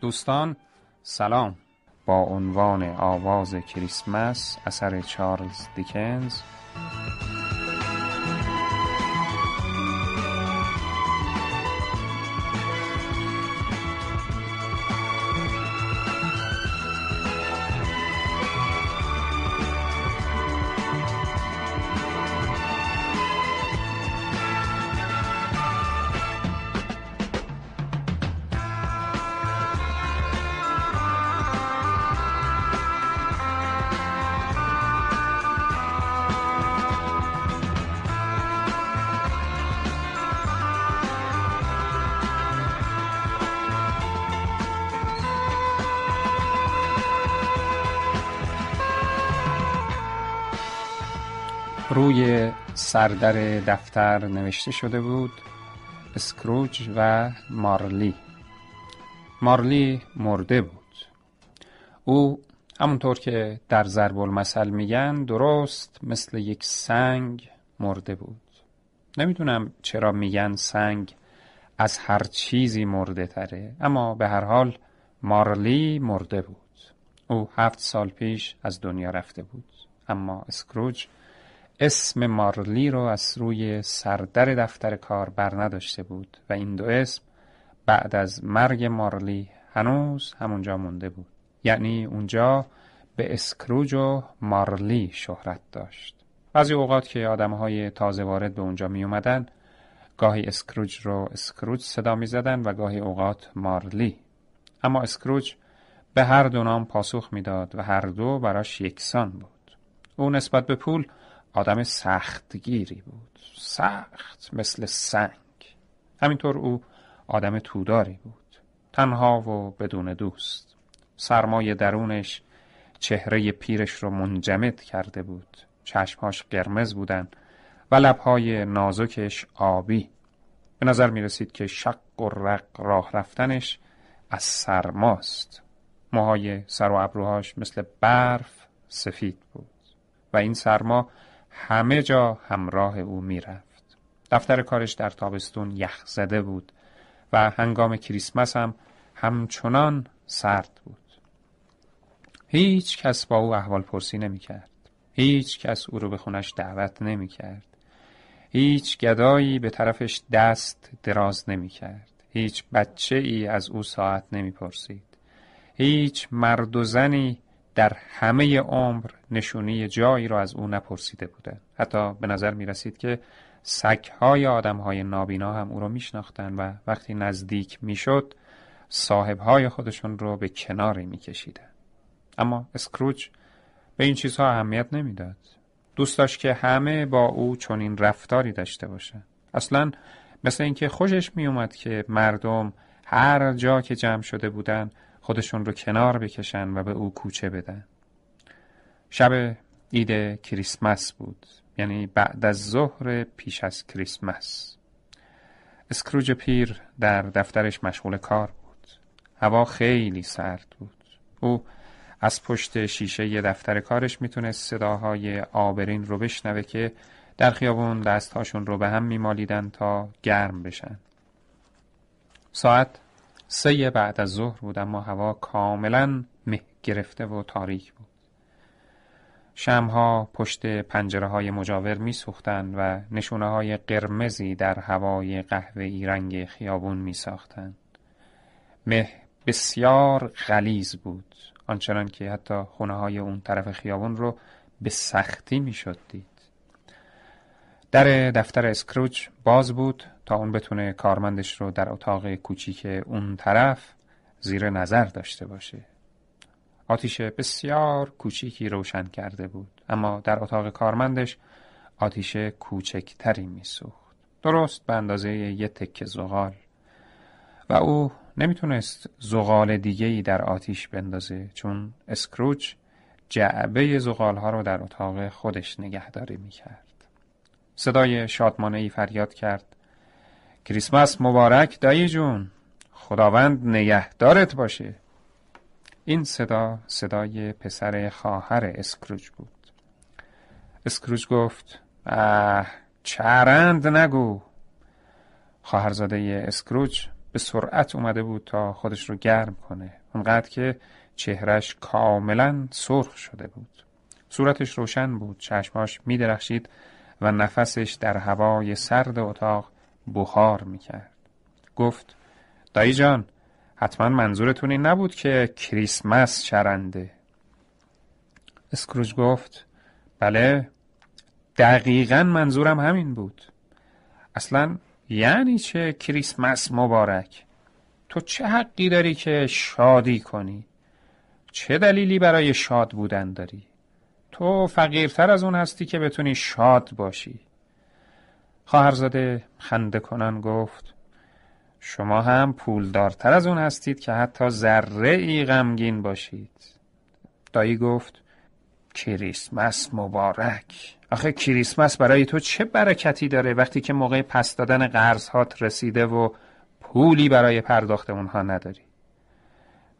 دوستان سلام. با عنوان آواز کریسمس اثر چارلز دیکنز. روی سردر دفتر نوشته شده بود اسکروج و مارلی. مارلی مرده بود. او همونطور که در ضرب المثل میگن درست مثل یک سنگ مرده بود. نمی‌دونم چرا میگن سنگ از هر چیزی مرده تره اما به هر حال مارلی مرده بود. او هفت سال پیش از دنیا رفته بود. اما اسکروج اسم مارلی رو از روی سردر دفتر کار بر نداشته بود و این دو اسم بعد از مرگ مارلی هنوز همونجا مونده بود. یعنی اونجا به اسکروج و مارلی شهرت داشت. بعضی اوقات که آدم های تازه وارد به اونجا می اومدن گاهی اسکروج رو اسکروج صدا می زدن و گاهی اوقات مارلی. اما اسکروج به هر دو نام پاسخ می‌داد و هر دو براش یکسان بود. او نسبت به پول آدم سختگیری بود. سخت مثل سنگ. همینطور او آدم توداری بود. تنها و بدون دوست. سرمایه درونش چهره پیرش رو منجمد کرده بود. چشمهاش قرمز بودن و لبهای نازکش آبی. به نظر می رسید که شق و رق راه رفتنش از سرماست موهای سر و ابروهاش مثل برف سفید بود. و این سرما همه جا همراه او می‌رفت. دفتر کارش در تابستون یخ زده بود و هنگام کریسمس هم همچنان سرد بود. هیچ کس با او احوال پرسی نمی کرد. هیچ کس او رو به خونش دعوت نمی کرد. هیچ گدایی به طرفش دست دراز نمی کرد. هیچ بچه ای از او ساعت نمی پرسید. هیچ مرد و زنی در همه عمر نشونی جایی را از او نپرسیده بوده حتی به نظر می رسید که سگهای آدمهای نابینا هم او را می و وقتی نزدیک می شد صاحبهای خودشون رو به کناری می کشیدن. اما اسکروچ به این چیزها اهمیت نمی‌داد. دوست داشت که همه با او چنین رفتاری داشته باشند. اصلا مثل اینکه خوشش می اومد که مردم هر جا که جمع شده بودن خودشون رو کنار بکشن و به او کوچه بدن. شب عید کریسمس بود یعنی بعد از ظهر پیش از کریسمس. اسکروج پیر در دفترش مشغول کار بود. هوا خیلی سرد بود. او از پشت شیشه دفتر کارش می‌تونست صداهای آبرین رو بشنوه که در خیابون دستهاشون رو به هم میمالیدن تا گرم بشن. ساعت سه بعد از ظهر بود اما هوا کاملا مه گرفته و تاریک بود شمها پشت پنجره های مجاور می سوختن و نشونه های قرمزی در هوای قهوه رنگ خیابون می ساختن. مه بسیار غلیز بود آنچنان که حتی خونه های اون طرف خیابون رو به سختی می شد دید در دفتر اسکروچ باز بود تا اون بتونه کارمندش رو در اتاق کوچیک اون طرف زیر نظر داشته باشه. آتیش بسیار کوچیکی روشن کرده بود اما در اتاق کارمندش آتیش کوچکتری میسوخت. درست به اندازه یه تکه زغال و او نمی‌تونست زغال دیگه ای در آتیش بندازه چون اسکروچ جعبه زغال ها رو در اتاق خودش نگهداری می‌کرد. صدای شادمانه فریاد کرد کریسمس مبارک دایی جون. خداوند نگهدارت باشه. این صدا صدای پسر خواهر اسکروج بود. اسکروج گفت اه چرند نگو. خواهرزاده اسکروج به سرعت اومده بود تا خودش رو گرم کنه. اونقدر که چهرش کاملا سرخ شده بود. صورتش روشن بود. چشماش میدرخشید و نفسش در هوای سرد اتاق بخار می‌کرد. گفت دایی جان حتما منظورتون این نبود که کریسمس چرنده اسکروج گفت بله دقیقا منظورم همین بود. اصلا یعنی چه کریسمس مبارک؟ تو چه حقی داری که شادی کنی؟ چه دلیلی برای شاد بودن داری؟ تو فقیرتر از اون هستی که بتونی شاد باشی. خواهرزاده خنده کنان گفت شما هم پولدارتر از اون هستید که حتی ذره ای غمگین باشید. دایی گفت کریسمس مبارک. آخه کریسمس برای تو چه برکتی داره وقتی که موقع پس دادن قرضهات رسیده و پولی برای پرداخت اونها نداری؟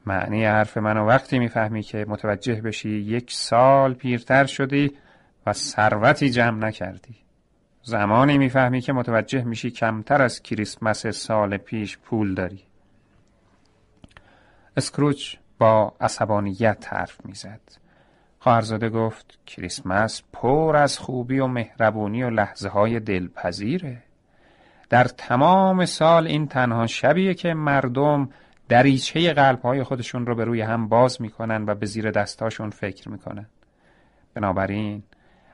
معنی حرف منو وقتی می‌فهمی که متوجه بشی یک سال پیرتر شدی و ثروتی جمع نکردی. زمانی می‌فهمی که متوجه میشی کمتر از کریسمس سال پیش پول داری. اسکروچ با عصبانیت حرف می‌زد. خواهرزاده گفت کریسمس پر از خوبی و مهربونی و لحظه های دلپذیره. در تمام سال این تنها شبیه که مردم دریچه قلب های خودشون رو به روی هم باز می‌کنن و به زیر دستاشون فکر می‌کنن. بنابراین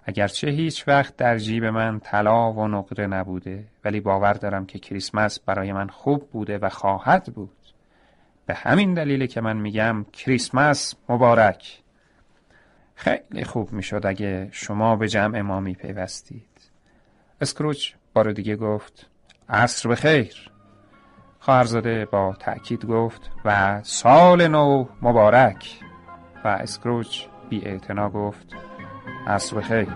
اگرچه هیچ وقت در جیب من طلا و نقره نبوده ولی باور دارم که کریسمس برای من خوب بوده و خواهد بود. به همین دلیل که من میگم کریسمس مبارک. خیلی خوب می‌شد اگه شما به جمع ما میپیوستید. اسکروچ بار دیگه گفت عصر بخیر. خواهرزاده با تأکید گفت و سال نو مبارک. و اسکروچ بی گفت عصر خیر.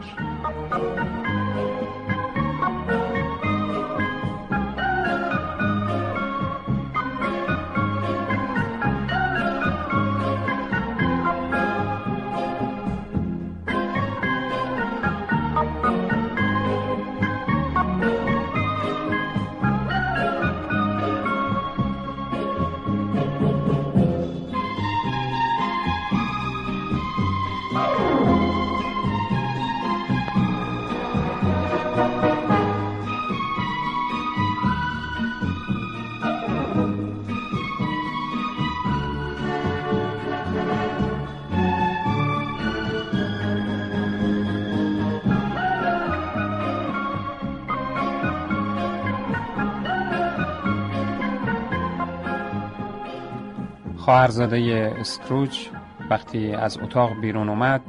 خواهرزاده اسکروج وقتی از اتاق بیرون اومد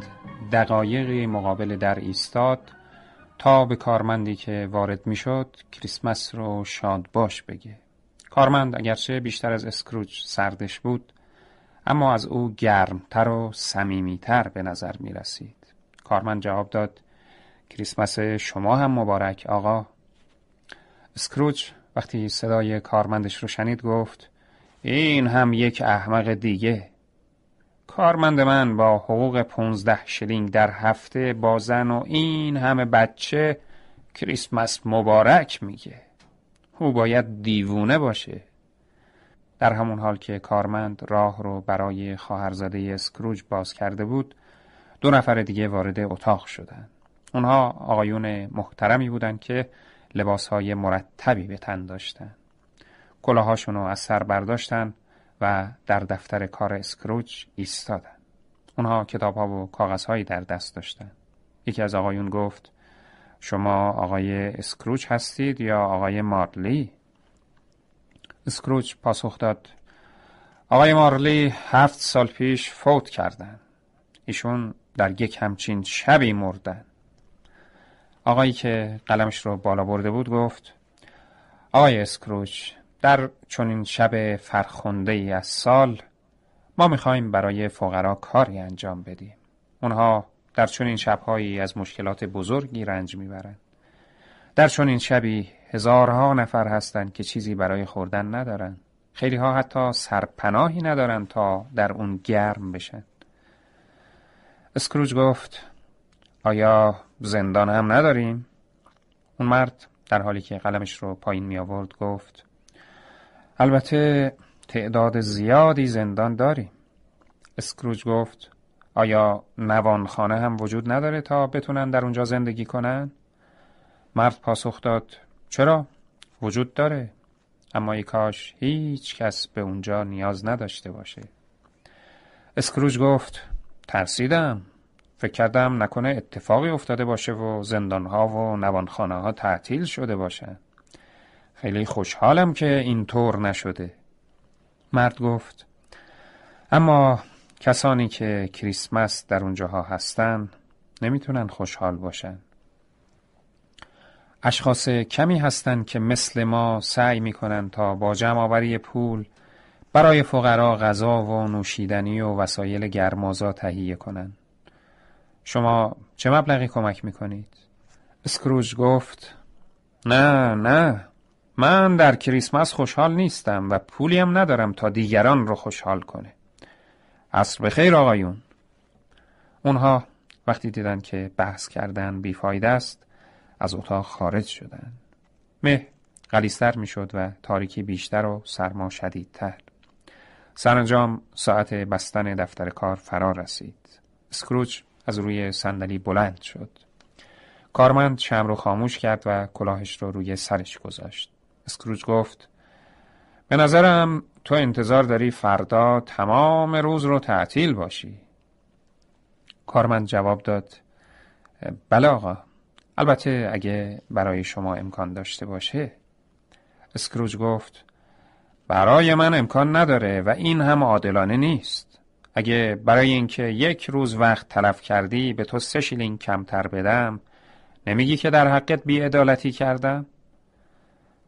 دقایقی مقابل در ایستاد تا به کارمندی که وارد می‌شد کریسمس رو شاد باش بگه. کارمند اگرچه بیشتر از اسکروج سردش بود اما از او گرمتر و صمیمیتر به نظر می رسید کارمند جواب داد کریسمس شما هم مبارک آقا. اسکروج وقتی صدای کارمندش رو شنید گفت این هم یک احمق دیگه. کارمند من با حقوق پونزده شلینگ در هفته با زن و این همه بچه کریسمس مبارک میگه. او باید دیوونه باشه. در همون حال که کارمند راه رو برای خواهرزاده اسکروج باز کرده بود دو نفر دیگه وارد اتاق شدن. اونها آقایون محترمی بودند که لباسهای مرتبی به تن داشتند کلاهاشون رو از سر برداشتن و در دفتر کار اسکروج ایستادن. اونها کتاب ها و کاغذ هایی در دست داشتن. یکی از آقایون گفت شما آقای اسکروج هستید یا آقای مارلی؟ اسکروج پاسخ داد آقای مارلی هفت سال پیش فوت کردن. ایشون در یک همچین شبی مردن. آقایی که قلمش رو بالا برده بود گفت آقای اسکروچ در چنین شب فرخنده ای از سال ما می‌خواهیم برای فقرا کاری انجام بدیم. اونها در چنین شبهایی از مشکلات بزرگی رنج می‌برند. در چنین شبی هزارها نفر هستند که چیزی برای خوردن ندارند. خیلی ها حتی سرپناهی ندارند تا در اون گرم بشن. اسکروج گفت آیا زندان هم نداریم؟ اون مرد در حالی که قلمش رو پایین می آورد گفت البته تعداد زیادی زندان داریم اسکروج گفت آیا نوانخانه هم وجود نداره تا بتونن در اونجا زندگی کنن؟ مرد پاسخ داد چرا؟ وجود داره اما ای کاش هیچ کس به اونجا نیاز نداشته باشه اسکروج گفت ترسیدم فکر کردم نکنه اتفاقی افتاده باشه و زندانها و نوانخانه ها تعطیل شده باشن خیلی خوشحالم که اینطور نشده مرد گفت اما کسانی که کریسمس در اونجاها هستن نمی‌تونن خوشحال باشن اشخاص کمی هستند که مثل ما سعی می‌کنن تا با جمع پول برای فقرا غذا و نوشیدنی و وسایل گرمازا تهیه کنند. شما چه مبلغی کمک می‌کنید؟ اسکروج گفت نه نه من در کریسمس خوشحال نیستم و پولی هم ندارم تا دیگران رو خوشحال کنه. عصر بخیر آقایون. اونها وقتی دیدن که بحث کردن بیفایده است از اتاق خارج شدن. مه غلیستر می‌شد و تاریکی بیشتر و سرما شدیدتر. سرانجام ساعت بستن دفتر کار فرا رسید. اسکروچ از روی صندلی بلند شد. کارمند شم رو خاموش کرد و کلاهش رو روی سرش گذاشت. اسکروچ گفت به نظرم تو انتظار داری فردا تمام روز رو تعطیل باشی. کارمند جواب داد بله آقا. البته اگه برای شما امکان داشته باشه. اسکروج گفت برای من امکان نداره و این هم عادلانه نیست. اگه برای اینکه یک روز وقت تلف کردی به تو سه شیلینگ کمتر بدم نمیگی که در حقت بیعدالتی کردم؟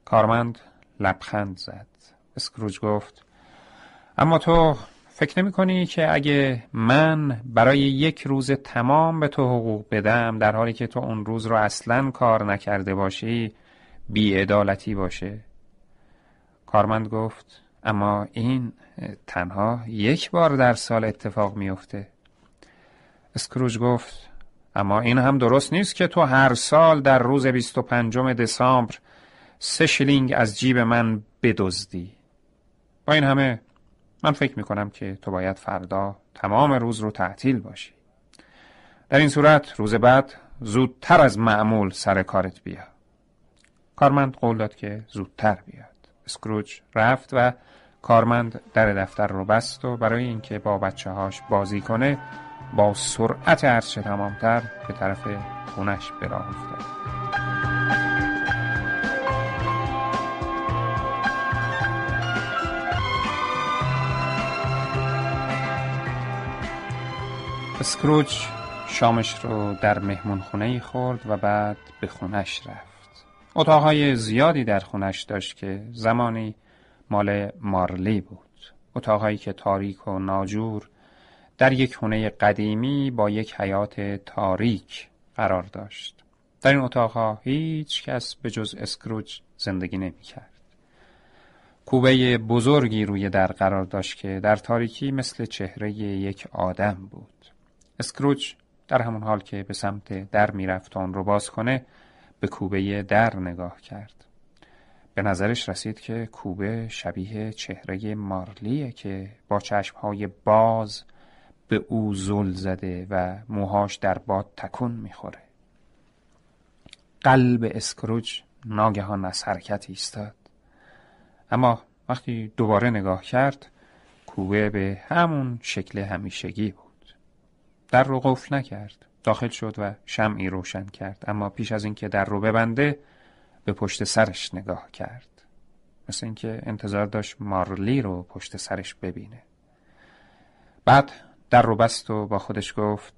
کارمند لبخند زد. اسکروج گفت اما تو فکر نمی کنی که اگه من برای یک روز تمام به تو حقوق بدم در حالی که تو اون روز رو اصلا کار نکرده باشی بیعدالتی باشه؟ کارمند گفت اما این تنها یک بار در سال اتفاق میفته اسکروج گفت اما این هم درست نیست که تو هر سال در روز 25 دسامبر سه شلینگ از جیب من بدزدی. با این همه من فکر می کنم که تو باید فردا تمام روز رو تعطیل باشی. در این صورت روز بعد زودتر از معمول سر کارت بیا. کارمند قول داد که زودتر بیاد. اسکروچ رفت و کارمند در دفتر رو بست و برای اینکه با بچه هاش بازی کنه با سرعت هرچه تمامتر به طرف خونش به راه افتاد اسکروچ شامش رو در مهمون خونه خورد و بعد به خونش رفت. اتاقهای زیادی در خونش داشت که زمانی مال مارلی بود. اتاقهایی که تاریک و ناجور در یک خونه قدیمی با یک حیات تاریک قرار داشت. در این اتاقها هیچ کس به جز اسکروچ زندگی نمی کرد. کوبه بزرگی روی در قرار داشت که در تاریکی مثل چهره یک آدم بود. اسکروچ در همون حال که به سمت در می‌رفت آن رو باز کنه به کوبه در نگاه کرد. به نظرش رسید که کوبه شبیه چهره مارلیه که با چشمهای باز به او زل زده و موهاش در باد تکون می‌خوره. قلب اسکروچ ناگهان از حرکت ایستاد. اما وقتی دوباره نگاه کرد کوبه به همون شکل همیشگی بود. در رو قفل نکرد. داخل شد و شمعی روشن کرد. اما پیش از اینکه در رو ببنده به پشت سرش نگاه کرد. مثل اینکه انتظار داشت مارلی رو پشت سرش ببینه. بعد در رو بست و با خودش گفت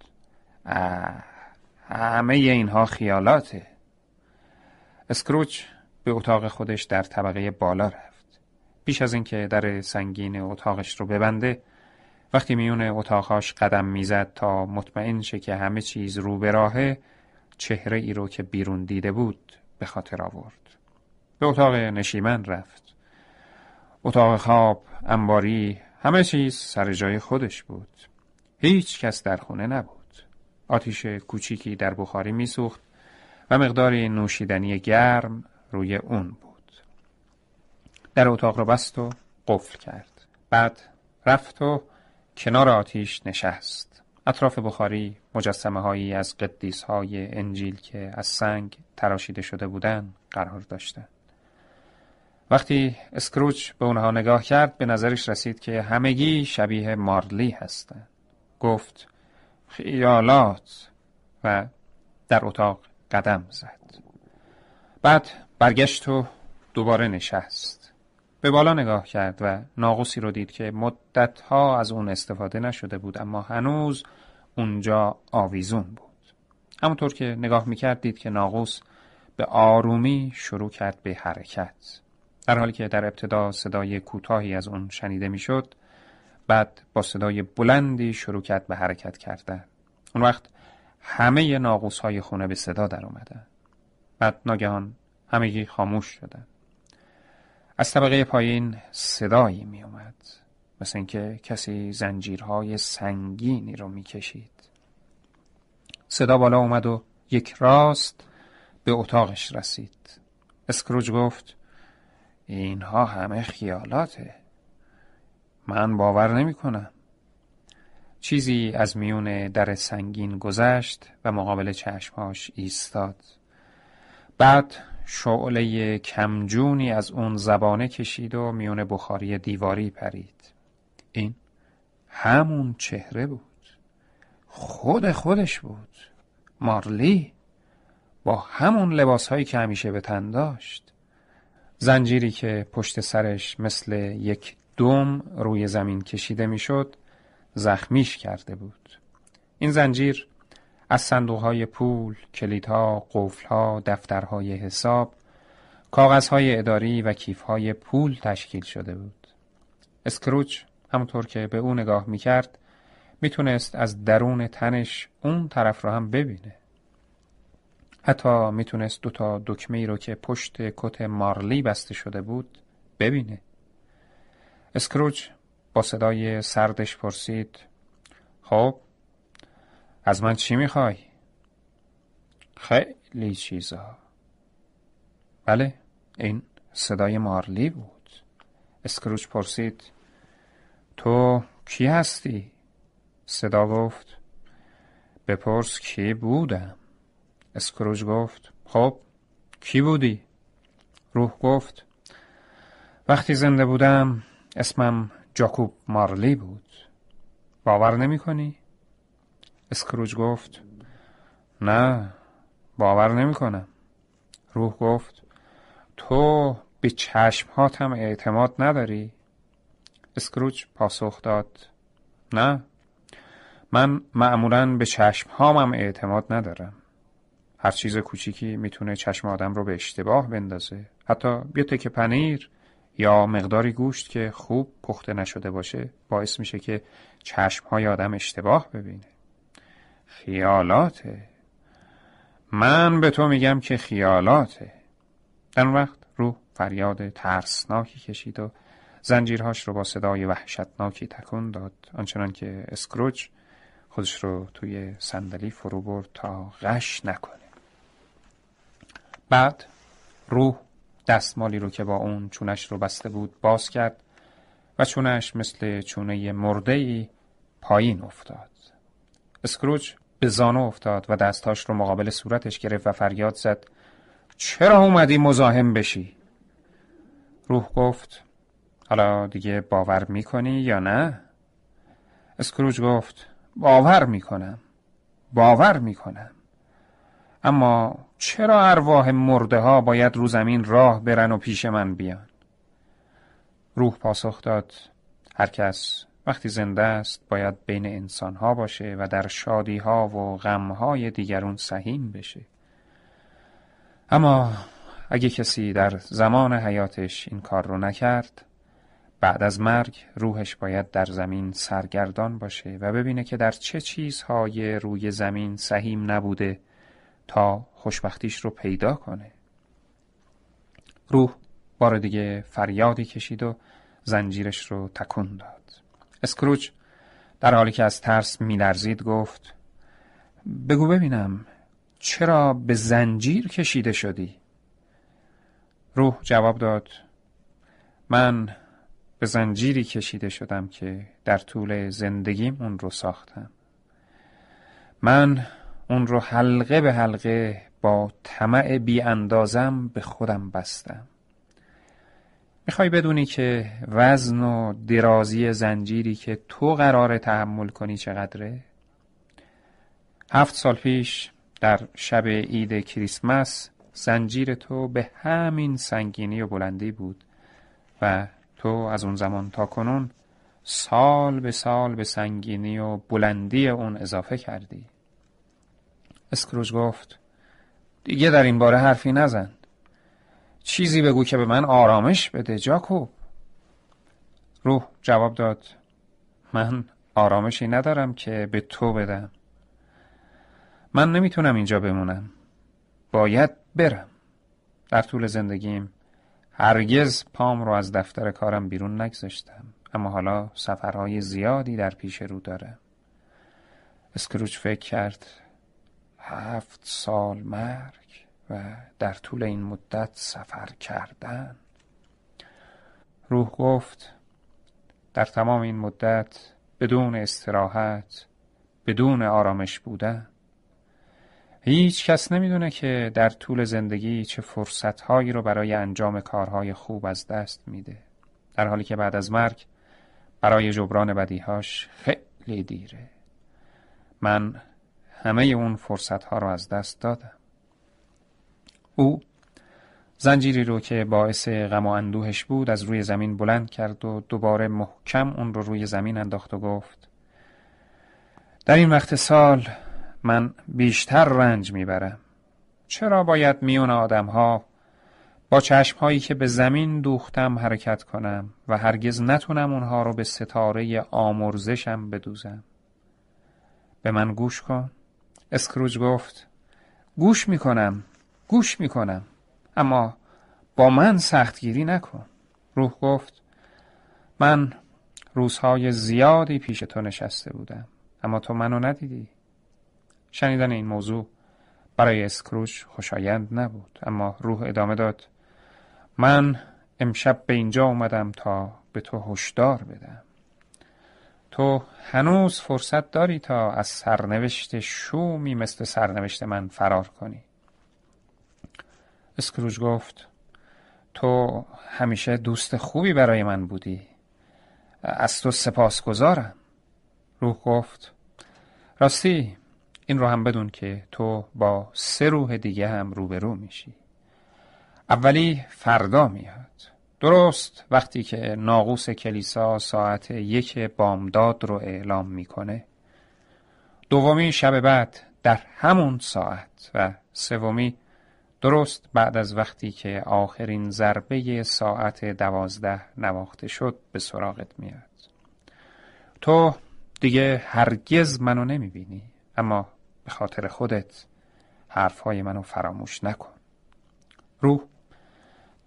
همه اینها خیالاته. اسکروچ به اتاق خودش در طبقه بالا رفت. پیش از اینکه در سنگین اتاقش رو ببنده وقتی میون اتاقهاش قدم می‌زد تا مطمئن شه که همه چیز رو به راهه چهره ای رو که بیرون دیده بود به خاطر آورد. به اتاق نشیمن رفت. اتاق خواب انباری همه چیز سر جای خودش بود. هیچ کس در خونه نبود. آتیش کوچیکی در بخاری میسوخت و مقداری نوشیدنی گرم روی اون بود. در اتاق رو بست و قفل کرد. بعد رفت و کنار آتیش نشست. اطراف بخاری مجسمه هایی از قدیس های انجیل که از سنگ تراشیده شده بودند قرار داشتند. وقتی اسکروچ به اونها نگاه کرد به نظرش رسید که همگی شبیه مارلی هستند. گفت خیالات! و در اتاق قدم زد. بعد برگشت و دوباره نشست. به بالا نگاه کرد و ناقوسی رو دید که مدتها از اون استفاده نشده بود اما هنوز اونجا آویزون بود. همونطور که نگاه می‌کرد دید که ناقوس به آرومی شروع کرد به حرکت. در حالی که در ابتدا صدای کوتاهی از اون شنیده می‌شد بعد با صدای بلندی شروع کرد به حرکت کردن. اون وقت همه ناقوس های خونه به صدا در اومدن. بعد ناگهان همگی خاموش شدن. از طبقه پایین صدایی می اومد مثل اینکه کسی زنجیرهای سنگینی رو می‌کشید. صدا بالا اومد و یک راست به اتاقش رسید. اسکروج گفت اینها همه خیالاته. من باور نمی کنم چیزی از میون در سنگین گذشت و مقابل چشمهاش ایستاد. بعد شعله کمجونی از اون زبانه کشید و میون بخاری دیواری پرید. این همون چهره بود. خود خودش بود. مارلی با همون لباس هایی که همیشه به تن داشت. زنجیری که پشت سرش مثل یک دوم روی زمین کشیده می‌شد زخمیش کرده بود. این زنجیر از صندوقهای پول، کلیدها، قفلها، دفترهای حساب، کاغذهای اداری و کیفهای پول تشکیل شده بود. اسکروچ همونطور که به او نگاه می‌کرد می‌تونست از درون تنش اون طرف رو هم ببینه. حتی می‌تونست دوتا دکمه ای رو که پشت کت مارلی بسته شده بود ببینه. اسکروچ با صدای سردش پرسید خب از من چی می‌خوای؟ خیلی چیزا بله این صدای مارلی بود اسکروچ پرسید تو کی هستی؟ صدا گفت بپرس کی بودم اسکروچ گفت خب کی بودی؟ روح گفت وقتی زنده بودم اسمم جاکوب مارلی بود باور نمی کنی؟ اسکروج گفت نه باور نمی کنم روح گفت تو به چشمهات هم اعتماد نداری؟ اسکروج پاسخ داد نه من معمولا به چشمهامم اعتماد ندارم. هر چیز کوچیکی می‌تونه چشم آدم رو به اشتباه بندازه. حتی یه تک پنیر یا مقداری گوشت که خوب پخته نشده باشه باعث میشه که چشم های آدم اشتباه ببینه. خیالاته. من به تو میگم که خیالاته. در اون وقت روح فریاد ترسناکی کشید و زنجیرهاش رو با صدای وحشتناکی تکون داد آنچنان که اسکروچ خودش رو توی صندلی فرو برد تا غش نکنه. بعد روح دستمالی رو که با اون چونش رو بسته بود باز کرد و چونش مثل چونه مرده ای پایین افتاد. اسکروچ به زانو افتاد و دستاش رو مقابل صورتش گرفت و فریاد زد چرا اومدی مزاحم بشی؟ روح گفت حالا دیگه باور می‌کنی یا نه؟ اسکروج گفت باور می‌کنم باور می‌کنم اما چرا ارواح مرده ها باید رو زمین راه برن و پیش من بیان؟ روح پاسخ داد هر کس وقتی زنده است باید بین انسان ها باشه و در شادی ها و غم های دیگرون سهیم بشه. اما اگه کسی در زمان حیاتش این کار رو نکرد بعد از مرگ روحش باید در زمین سرگردان باشه و ببینه که در چه چیزهای روی زمین سهیم نبوده تا خوشبختیش رو پیدا کنه. روح بار دیگه فریادی کشید و زنجیرش رو تکون داد. اسکروچ در حالی که از ترس میلرزید گفت بگو ببینم چرا به زنجیر کشیده شدی؟ روح جواب داد من به زنجیری کشیده شدم که در طول زندگیم اون رو ساختم من اون رو حلقه به حلقه با طمع بی اندازم به خودم بستم می‌خوای بدونی که وزن و درازی زنجیری که تو قرار تحمل کنی چقدره؟ هفت سال پیش در شب عید کریسمس زنجیر تو به همین سنگینی و بلندی بود و تو از اون زمان تا کنون سال به سال به سنگینی و بلندی اون اضافه کردی اسکروج گفت دیگه در این باره حرفی نزن چیزی بگو که به من آرامش بده جاکوب روح جواب داد من آرامشی ندارم که به تو بدم. من نمی‌تونم اینجا بمونم. باید برم. در طول زندگیم هرگز پام رو از دفتر کارم بیرون نگذاشتم اما حالا سفرهای زیادی در پیش رو دارم. اسکروچ فکر کرد هفت سال مرگ. و در طول این مدت سفر کردن. روح گفت در تمام این مدت بدون استراحت بدون آرامش بودن. هیچ کس نمی‌دونه که در طول زندگی چه فرصتهایی رو برای انجام کارهای خوب از دست میده. در حالی که بعد از مرگ برای جبران بدیهاش خیلی دیره. من همه اون فرصتها رو از دست دادم. او زنجیری رو که باعث غم و اندوهش بود از روی زمین بلند کرد و دوباره محکم اون رو روی زمین انداخت و گفت در این وقت سال من بیشتر رنج می‌برم. چرا باید میون آدم ها با چشم هایی که به زمین دوختم حرکت کنم و هرگز نتونم اونها رو به ستاره آمرزشم بدوزم؟ به من گوش کن. اسکروج گفت گوش می‌کنم. گوش می‌کنم. اما با من سختگیری نکن. روح گفت من روزهای زیادی پیش تو نشسته بودم اما تو منو ندیدی. شنیدن این موضوع برای اسکروچ خوشایند نبود اما روح ادامه داد من امشب به اینجا اومدم تا به تو هشدار بدم. تو هنوز فرصت داری تا از سرنوشت شومی مثل سرنوشت من فرار کنی. اسکروج گفت تو همیشه دوست خوبی برای من بودی. از تو سپاس گذارم روح گفت راستی این رو هم بدون که تو با سه روح دیگه هم روبرو میشی. اولی فردا میاد. درست وقتی که ناقوس کلیسا ساعت یک بامداد رو اعلام می‌کنه. دومی شب بعد در همون ساعت و سومی درست بعد از وقتی که آخرین ضربه ساعت دوازده نواخته شد به سراغت میاد. تو دیگه هرگز منو نمی‌بینی اما به خاطر خودت حرفهای منو فراموش نکن. روح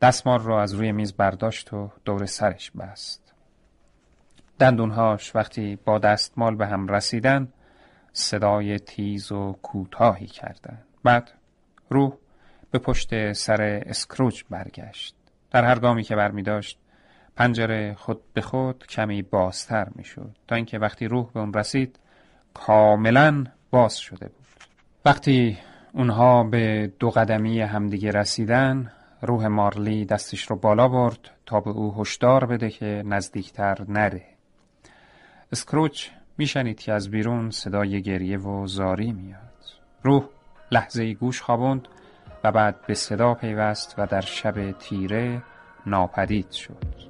دستمال رو از روی میز برداشت و دور سرش بست. دندونهاش وقتی با دستمال به هم رسیدن صدای تیز و کوتاهی کردن. بعد روح به پشت سر اسکروچ برگشت. در هر گامی که برمی داشت پنجره خود به خود کمی بازتر می شد. تا اینکه وقتی روح به اون رسید کاملا باز شده بود. وقتی اونها به دو قدمی همدیگه رسیدن روح مارلی دستش رو بالا برد تا به او هشدار بده که نزدیکتر نره. اسکروچ میشنید که از بیرون صدای گریه و زاری میاد. روح لحظه گوش خوابوند و بعد به صدا پیوست و در شب تیره ناپدید شد.